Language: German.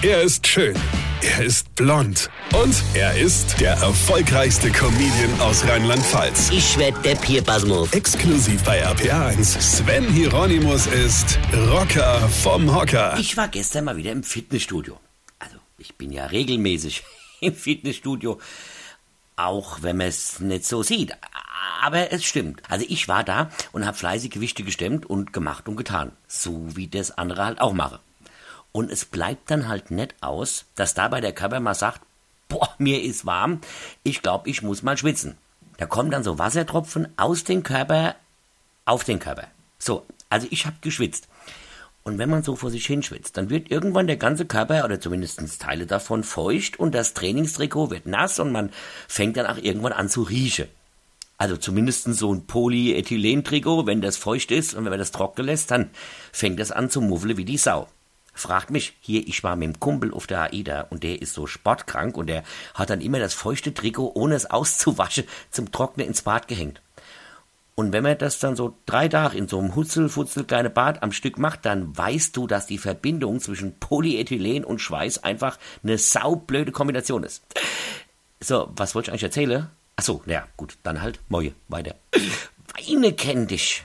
Er ist schön. Er ist blond. Und er ist der erfolgreichste Comedian aus Rheinland-Pfalz. Ich werd der Pierpasmus. Exklusiv bei RPA1. Sven Hieronymus ist Rocker vom Hocker. Ich war gestern mal wieder im Fitnessstudio. Also, ich bin ja regelmäßig im Fitnessstudio. Auch wenn man es nicht so sieht. Aber es stimmt. Also ich war da und habe fleißig Gewichte gestemmt und gemacht und getan. So wie das andere halt auch mache. Und es bleibt dann halt nicht aus, dass dabei der Körper mal sagt, boah, mir ist warm, ich glaube, ich muss mal schwitzen. Da kommen dann so Wassertropfen aus dem Körper auf den Körper. So, also ich habe geschwitzt. Und wenn man so vor sich hinschwitzt, dann wird irgendwann der ganze Körper oder zumindest Teile davon feucht und das Trainingstrikot wird nass und man fängt dann auch irgendwann an zu riechen. Also zumindest so ein Polyethylentrikot, wenn das feucht ist und wenn man das trocknen lässt, dann fängt das an zu muffeln wie die Sau fragt mich, hier, ich war mit dem Kumpel auf der AIDA und der ist so sportkrank und der hat dann immer das feuchte Trikot, ohne es auszuwaschen, zum Trocknen ins Bad gehängt. Und wenn man das dann so drei Tage in so einem Hutzel-Futzel kleine Bad am Stück macht, dann weißt du, dass die Verbindung zwischen Polyethylen und Schweiß einfach eine saublöde Kombination ist. So, was wollte ich eigentlich erzählen? Ach so, ja, gut, dann halt, Moje, weiter. Weine kenn dich,